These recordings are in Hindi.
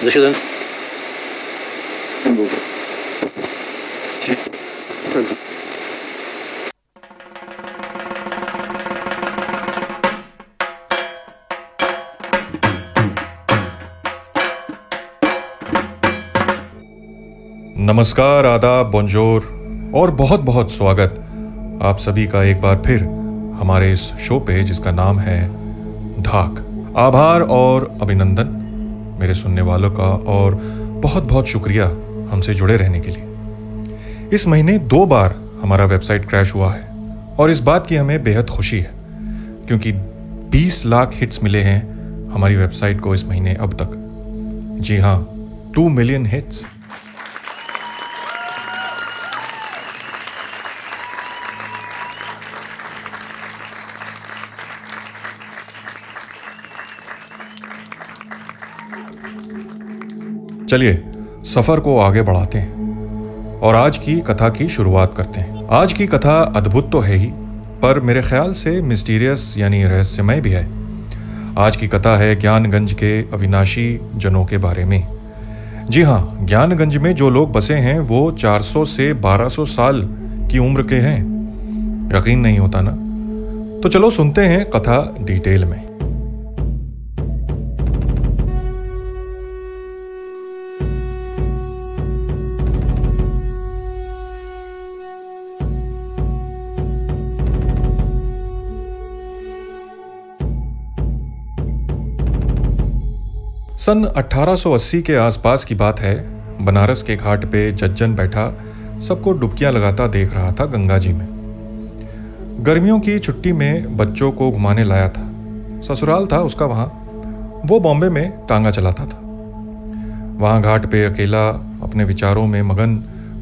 Decision. नमस्कार, आदाब बोंजोर और बहुत बहुत स्वागत। आप सभी का एक बार फिर हमारे इस शो पे, जिसका नाम है ढाक। आभार और अभिनंदन। मेरे सुनने वालों का और बहुत बहुत शुक्रिया हमसे जुड़े रहने के लिए। इस महीने दो बार हमारा वेबसाइट क्रैश हुआ है और इस बात की हमें बेहद खुशी है, क्योंकि 20 लाख हिट्स मिले हैं हमारी वेबसाइट को इस महीने अब तक। जी हाँ टू मिलियन हिट्स चलिए, सफ़र को आगे बढ़ाते हैं और आज की कथा की शुरुआत करते हैं। आज की कथा अद्भुत तो है ही, पर मेरे ख्याल से मिस्टीरियस यानी रहस्यमय भी है। आज की कथा है ज्ञानगंज के अविनाशी जनों के बारे में। जी हाँ ज्ञानगंज में जो लोग बसे हैं, वो 400 से 1200 साल की उम्र के हैं। यकीन नहीं होता ना? तो चलो सुनते हैं कथा डिटेल में। सन 1880 के आसपास की बात है। बनारस के घाट पे जज्जन बैठा, सबको डुबकियाँ लगाता देख रहा था गंगा जी में। गर्मियों की छुट्टी में बच्चों को घुमाने लाया था। ससुराल था उसका वहाँ। वो बॉम्बे में टांगा चलाता था। वहाँ घाट पे अकेला, अपने विचारों में मगन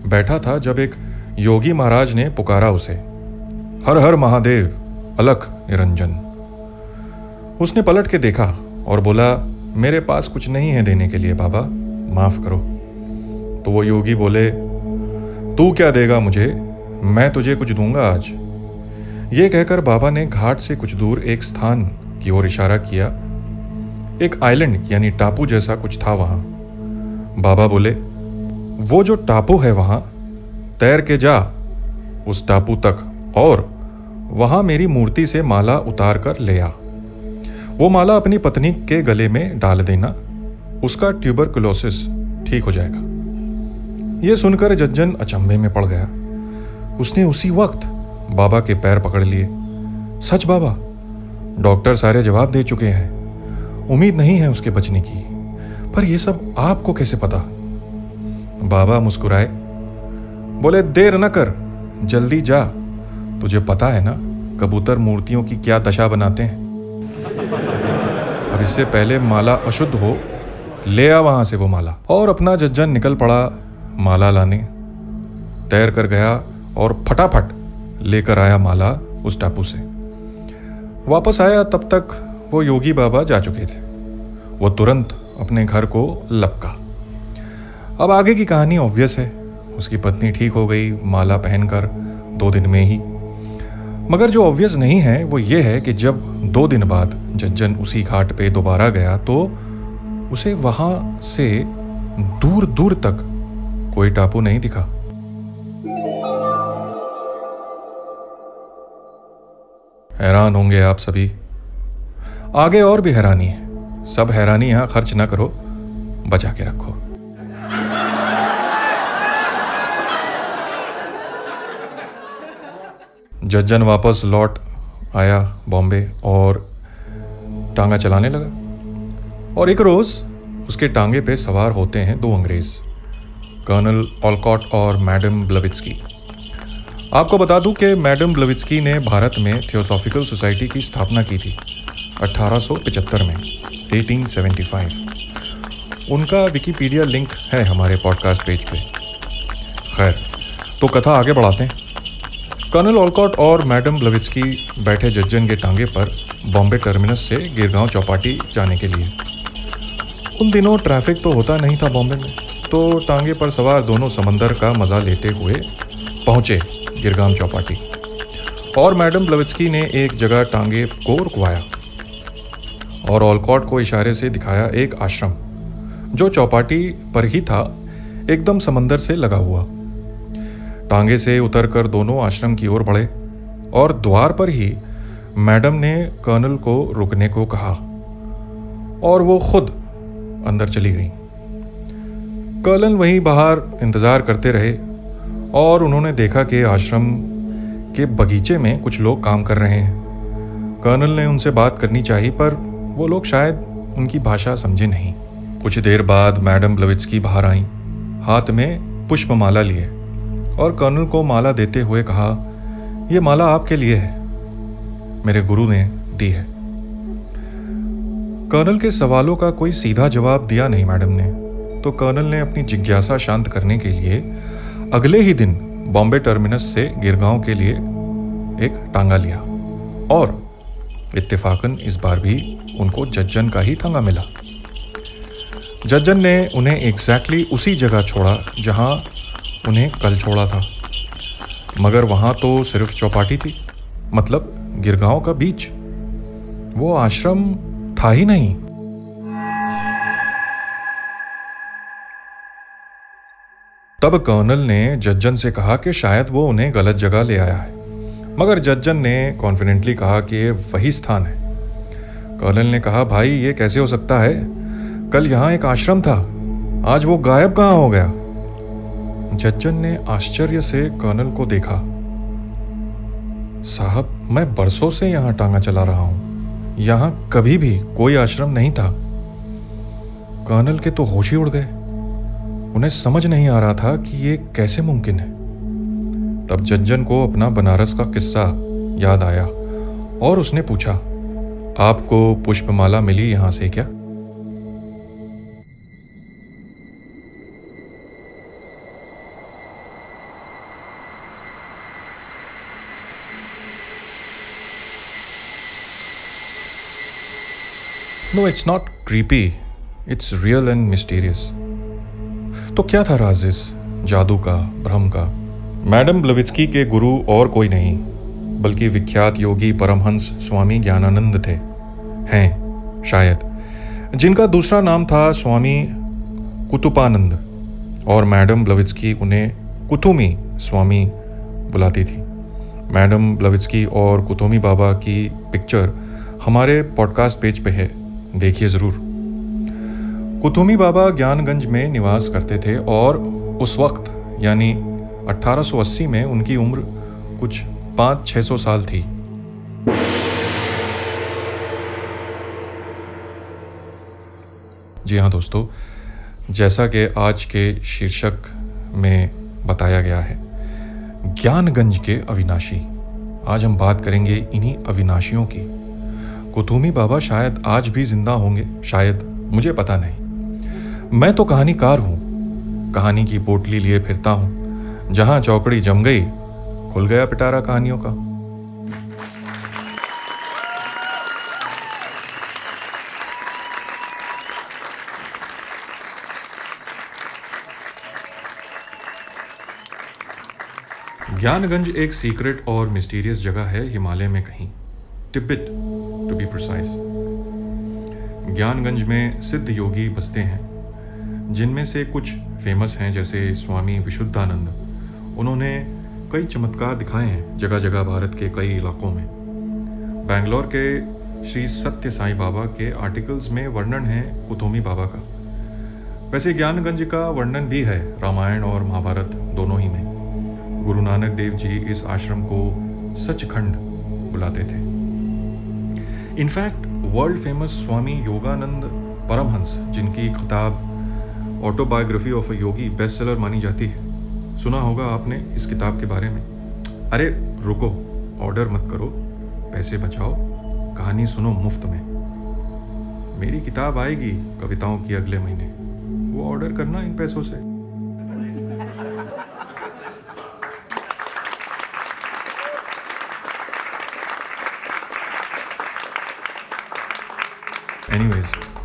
बैठा था जब एक योगी महाराज ने पुकारा उसे। हर हर महादेव, अलख निरंजन। उसने पलट के देखा और बोला मेरे पास कुछ नहीं है देने के लिए, बाबा। माफ़ करो। तो वो योगी बोले, तू क्या देगा मुझे? मैं तुझे कुछ दूँगा आज? ये कहकर बाबा ने घाट से कुछ दूर एक स्थान की ओर इशारा किया। एक आइलैंड, यानी टापू जैसा कुछ था वहाँ। बाबा बोले, वो जो टापू है वहाँ, तैर के जा, उस टापू तक, और वहाँ मेरी मूर्ति से माला उतार कर ले आ। वो माला अपनी पत्नी के गले में डाल देना, उसका ट्यूबरकुलोसिस ठीक हो जाएगा। यह सुनकर जज्जन अचंभे में पड़ गया। उसने उसी वक्त बाबा के पैर पकड़ लिए। सच बाबा, डॉक्टर सारे जवाब दे चुके हैं। उम्मीद नहीं है उसके बचने की, पर यह सब आपको कैसे पता? बाबा मुस्कुराए। बोले, देर न कर, जल्दी जा। तुझे पता है ना, कबूतर मूर्तियों की क्या दशा बनाते हैं। अब इससे पहले माला अशुद्ध हो, ले आ वहाँ से वो माला। और अपना जज्जन निकल पड़ा माला लाने। तैर कर गया और फटाफट लेकर आया माला उस टापू से। वापस आया तब तक वो योगी बाबा जा चुके थे। वो तुरंत अपने घर को लपका। अब आगे की कहानी ऑब्वियस है। उसकी पत्नी ठीक हो गई, माला पहनकर दो दिन में ही मगर जो ऑब्वियस नहीं है, वो ये है कि जब दो दिन बाद जज्जन उसी घाट पे दोबारा गया तो उसे वहाँ से दूर दूर तक कोई टापू नहीं दिखा। हैरान होंगे आप सभी। आगे और भी हैरानी है। सब हैरानी यहाँ खर्च ना करो, बचा के रखो। जज्जन वापस लौट आया बॉम्बे और टांगा चलाने लगा। और एक रोज़ उसके टांगे पे सवार होते हैं दो अंग्रेज़, कर्नल ऑलकॉट और मैडम ब्लविट्सकी आपको बता दूँ कि मैडम ब्लविट्सकी ने भारत में थियोसॉफिकल सोसाइटी की स्थापना की थी 1875 में 1875 उनका विकीपीडिया लिंक है हमारे पॉडकास्ट पेज पे। खैर तो कथा आगे बढ़ाते हैं। कर्नल ऑलकॉट और मैडम ब्लविट्सकी बैठे जज्जन के टांगे पर बॉम्बे टर्मिनस से गिरगांव चौपाटी जाने के लिए। उन दिनों ट्रैफ़िक तो होता नहीं था बॉम्बे में तो टांगे पर सवार दोनों समंदर का मज़ा लेते हुए पहुँचे गिरगांव चौपाटी। और मैडम ब्लविट्सकी ने एक जगह टांगे को रुकवाया और ऑलकॉट को इशारे से दिखाया एक आश्रम, जो चौपाटी पर ही था, एकदम समंदर से लगा हुआ। टांगे से उतरकर दोनों आश्रम की ओर बढ़े और द्वार पर ही मैडम ने कर्नल को रुकने को कहा और वो खुद अंदर चली गई। कर्नल वहीं बाहर इंतज़ार करते रहे और उन्होंने देखा कि आश्रम के बगीचे में कुछ लोग काम कर रहे हैं। कर्नल ने उनसे बात करनी चाहिए, पर वो लोग शायद उनकी भाषा समझे नहीं। कुछ देर बाद मैडम ब्लविट्सकी बाहर आई, हाथ में पुष्पमाला लिए। और कर्नल को माला देते हुए कहा यह माला आपके लिए है। मेरे गुरु ने दी है। कर्नल के सवालों का कोई सीधा जवाब दिया नहीं मैडम ने। तो कर्नल ने अपनी जिज्ञासा शांत करने के लिए अगले ही दिन बॉम्बे टर्मिनस से गिरगांव के लिए एक टांगा लिया और इत्तेफाकन इस बार भी उनको जज्जन का ही टांगा मिला। जज्जन ने उन्हें एग्जैक्टली उसी जगह छोड़ा जहाँ उन्हें कल छोड़ा था। मगर वहाँ तो सिर्फ़ चौपाटी थी मतलब गिरगांव का बीच। वो आश्रम था ही नहीं। तब कर्नल ने जज्जन से कहा कि शायद वो उन्हें गलत जगह ले आया है। मगर जज्जन ने कॉन्फिडेंटली कहा कि ये वही स्थान है। कर्नल ने कहा, भाई, ये कैसे हो सकता है? कल यहाँ एक आश्रम था। आज वो गायब कहाँ हो गया? जज्जन ने आश्चर्य से कर्नल को देखा। साहब, मैं बरसों से यहाँ टांगा चला रहा हूँ। यहाँ कभी भी कोई आश्रम नहीं था। कर्नल के तो होश ही उड़ गए। उन्हें समझ नहीं आ रहा था कि ये कैसे मुमकिन है। तब जज्जन को अपना बनारस का किस्सा याद आया और उसने पूछा, आपको पुष्पमाला मिली यहाँ से क्या? No it's not creepy it's real and mysterious तो क्या था राज इस जादू का, भ्रम का? मैडम ब्लविस्की के गुरु और कोई नहीं, बल्कि विख्यात योगी परमहंस स्वामी ज्ञानानंद थे। हैं, शायद। जिनका दूसरा नाम था स्वामी कुतुपानंद, और मैडम ब्लविस्की उन्हें कुतुमी स्वामी बुलाती थी। मैडम ब्लविस्की और कुतुमी बाबा की पिक्चर हमारे पॉडकास्ट पेज पे है। देखिए ज़रूर। कुतुमी बाबा ज्ञानगंज में निवास करते थे और उस वक्त, यानी 1880 में उनकी उम्र कुछ पाँच छः सौ साल थी। जी हाँ दोस्तों, जैसा कि आज के शीर्षक में बताया गया है, ज्ञानगंज के अविनाशी। आज हम बात करेंगे इन्हीं अविनाशियों की। कुतुमी बाबा शायद आज भी ज़िंदा होंगे, शायद, मुझे पता नहीं। मैं तो कहानीकार हूँ। कहानी की पोटली लिए फिरता हूँ, जहाँ चौकड़ी जम गई, खुल गया पिटारा कहानियों का। ज्ञानगंज एक सीक्रेट और मिस्टीरियस जगह है हिमालय में कहीं। तिब्बत। बी प्रिसाइज ज्ञानगंज में सिद्ध योगी बसते हैं, जिनमें से कुछ फ़ेमस हैं, जैसे स्वामी विशुद्धानंद। उन्होंने कई चमत्कार दिखाए हैं जगह जगह भारत के कई इलाकों में। बैंगलोर के श्री सत्य साई बाबा के आर्टिकल्स में वर्णन है कुतोमी बाबा का। वैसे ज्ञानगंज का वर्णन भी है रामायण और महाभारत दोनों ही में। गुरु नानक देव जी इस आश्रम को सचखंड बुलाते थे। In fact world famous Swami Yogananda Paramhansa जिनकी किताब autobiography of a yogi best seller मानी जाती है सुना होगा आपने इस किताब के बारे में अरे रुको ऑर्डर मत करो पैसे बचाओ कहानी सुनो मुफ़्त में मेरी किताब आएगी कविताओं की अगले महीने वो ऑर्डर करना इन पैसों से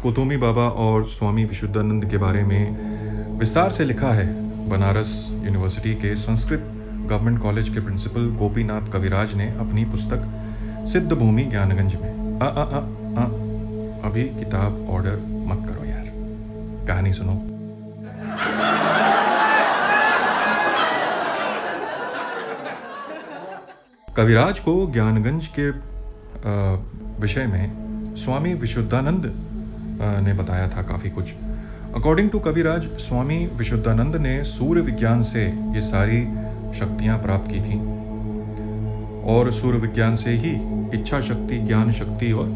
कुतुमी बाबा और स्वामी विशुद्धानंद के बारे में विस्तार से लिखा है। बनारस यूनिवर्सिटी के संस्कृत गवर्नमेंट कॉलेज के प्रिंसिपल गोपीनाथ कविराज ने अपनी पुस्तक सिद्ध भूमि ज्ञानगंज में। आ, आ, आ, आ, अभी किताब ऑर्डर मत करो यार। कहानी सुनो। कविराज को ज्ञानगंज के विषय में स्वामी विशुद्धानंद ने बताया था काफ़ी कुछ। अकॉर्डिंग टू कविराज, स्वामी विशुद्धानंद ने सूर्य विज्ञान से ये सारी शक्तियाँ प्राप्त की थी। और सूर्य विज्ञान से ही इच्छा शक्ति, ज्ञान शक्ति और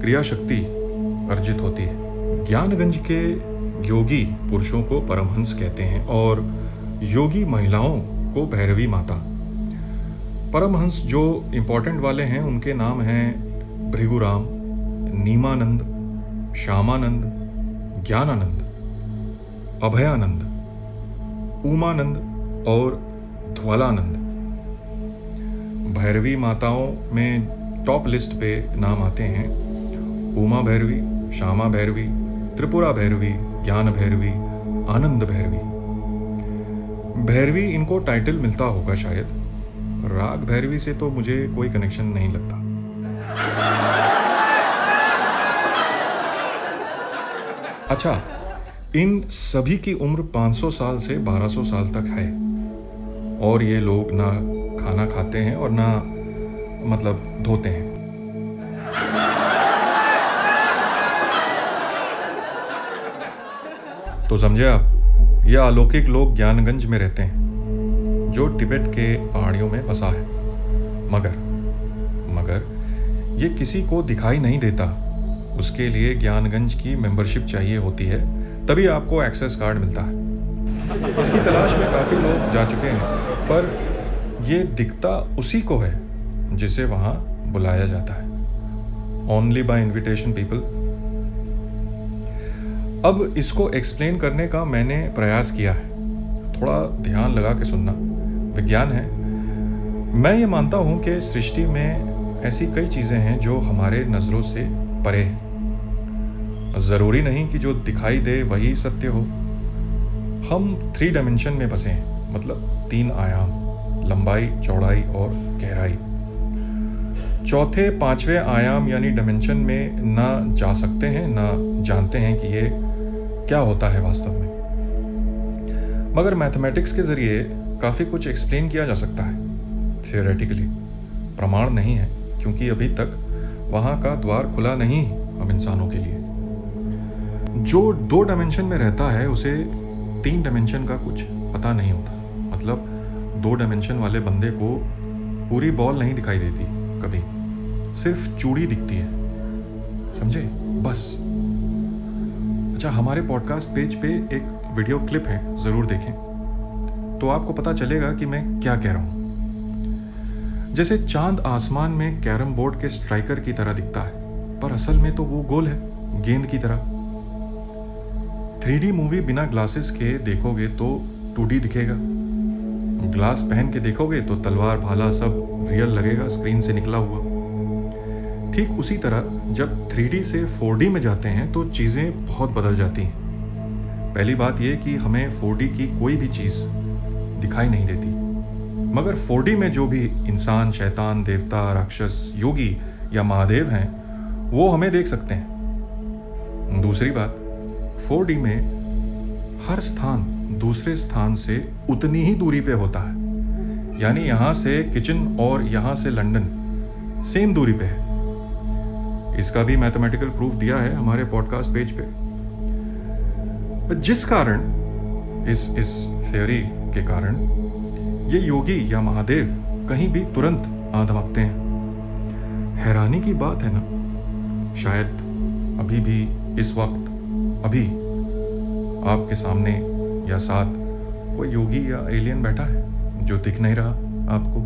क्रिया शक्ति अर्जित होती है। ज्ञानगंज के योगी पुरुषों को परमहंस कहते हैं और योगी महिलाओं को भैरवी माता। परमहंस जो इम्पोर्टेंट वाले हैं, उनके नाम हैं भृगुराम, नीमानंद श्यामानंद, ज्ञानानंद, अभयानंद, उमानंद और ध्वलानंद। भैरवी माताओं में टॉप लिस्ट पे नाम आते हैं। उमा भैरवी, श्यामा भैरवी, त्रिपुरा भैरवी, ज्ञान भैरवी, आनंद भैरवी। भैरवी इनको टाइटल मिलता होगा शायद। राग भैरवी से तो मुझे कोई कनेक्शन नहीं लगता। अच्छा इन सभी की उम्र 500 साल से 1200 साल तक है। और ये लोग ना खाना खाते हैं और ना मतलब धोते हैं। तो समझे आप, ये अलौकिक लोग ज्ञानगंज में रहते हैं, जो टिबेट के पहाड़ियों में बसा है। मगर मगर, ये किसी को दिखाई नहीं देता। उसके लिए ज्ञानगंज की मेंबरशिप चाहिए होती है, तभी आपको एक्सेस कार्ड मिलता है। इसकी तलाश में काफ़ी लोग जा चुके हैं, पर ये दिखता उसी को है जिसे वहाँ बुलाया जाता है। ओनली बाय इनविटेशन पीपल अब इसको एक्सप्लेन करने का मैंने प्रयास किया है। थोड़ा ध्यान लगा के सुनना। विज्ञान है। मैं ये मानता हूँ कि सृष्टि में ऐसी कई चीज़ें हैं जो हमारे नज़रों से परे हैं। ज़रूरी नहीं कि जो दिखाई दे वही सत्य हो। हम थ्री डायमेंशन में बसे हैं मतलब तीन आयाम, लंबाई, चौड़ाई और गहराई। चौथे, पाँचवें आयाम यानी डायमेंशन में ना जा सकते हैं, ना जानते हैं कि ये क्या होता है वास्तव में। मगर मैथमेटिक्स के ज़रिए काफ़ी कुछ एक्सप्लेन किया जा सकता है। थियोरेटिकली प्रमाण नहीं है, क्योंकि अभी तक वहाँ का द्वार खुला नहीं हम इंसानों के लिए। जो दो डायमेंशन में रहता है, उसे तीन डायमेंशन का कुछ पता नहीं होता। मतलब दो डायमेंशन वाले बंदे को पूरी बॉल नहीं दिखाई देती कभी। सिर्फ़ चूड़ी दिखती है। समझे? बस। अच्छा हमारे पॉडकास्ट पेज पे एक वीडियो क्लिप है, ज़रूर देखें। तो आपको पता चलेगा कि मैं क्या कह रहा हूँ। जैसे चाँद आसमान में कैरम बोर्ड के स्ट्राइकर की तरह दिखता है, पर असल में तो वो गोल है, गेंद की तरह। थ्री मूवी बिना ग्लासेस के देखोगे तो टू दिखेगा। ग्लास पहन के देखोगे तो तलवार, भाला सब रियल लगेगा स्क्रीन से निकला हुआ। ठीक उसी तरह जब 3D से 4D में जाते हैं तो चीज़ें बहुत बदल जाती हैं। पहली बात यह कि हमें 4D की कोई भी चीज़ दिखाई नहीं देती। मगर 4D में जो भी इंसान, शैतान, देवता, राक्षस, योगी या महादेव हैं, वो हमें देख सकते हैं। दूसरी बात 4D में हर स्थान दूसरे स्थान से उतनी ही दूरी पे होता है। यानी यहाँ से किचन और यहाँ से लंदन सेम दूरी पे है। इसका भी मैथमेटिकल प्रूफ दिया है हमारे पॉडकास्ट पेज पे। जिस कारण, इस इस थ्योरी के कारण, ये योगी या महादेव कहीं भी तुरंत आ हैं। हैरानी की बात है ना? शायद अभी भी इस वक्त अभी आपके सामने या साथ कोई योगी या एलियन बैठा है जो दिख नहीं रहा आपको?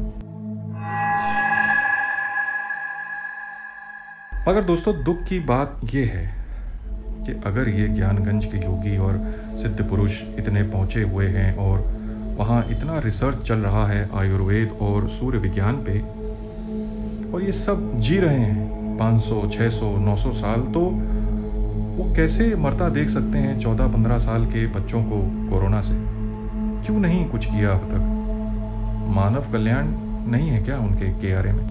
मगर दोस्तों दुख की बात यह है कि अगर ये ज्ञानगंज के योगी और सिद्ध पुरुष इतने पहुँचे हुए हैं और वहाँ इतना रिसर्च चल रहा है आयुर्वेद और सूर्य विज्ञान पे और ये सब जी रहे हैं 500, 600, 900 साल तो वो कैसे मरता देख सकते हैं चौदह पंद्रह साल के बच्चों को कोरोना से? क्यों नहीं कुछ किया अब तक? मानव कल्याण नहीं है क्या उनके के आर में?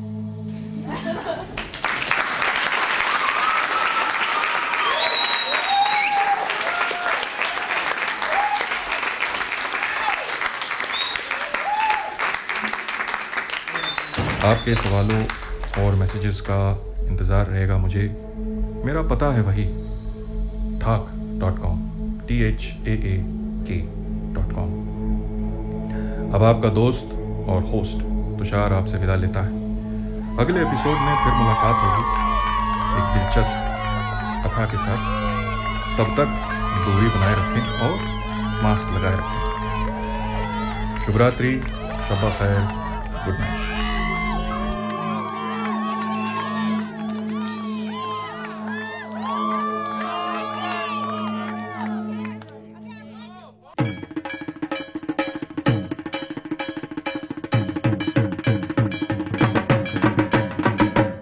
आपके सवालों और मैसेजेस का इंतज़ार रहेगा मुझे। मेरा पता है वही। Thaak dot com T H A A K dot com अब आपका दोस्त और होस्ट तुषार आपसे विदा लेता है। अगले एपिसोड में फिर मुलाकात होगी। एक दिलचस्प कथा के साथ। तब तक दूरी बनाए रखें और मास्क लगाए रखें। शुभ रात्रि शबा खैर गुड नाइट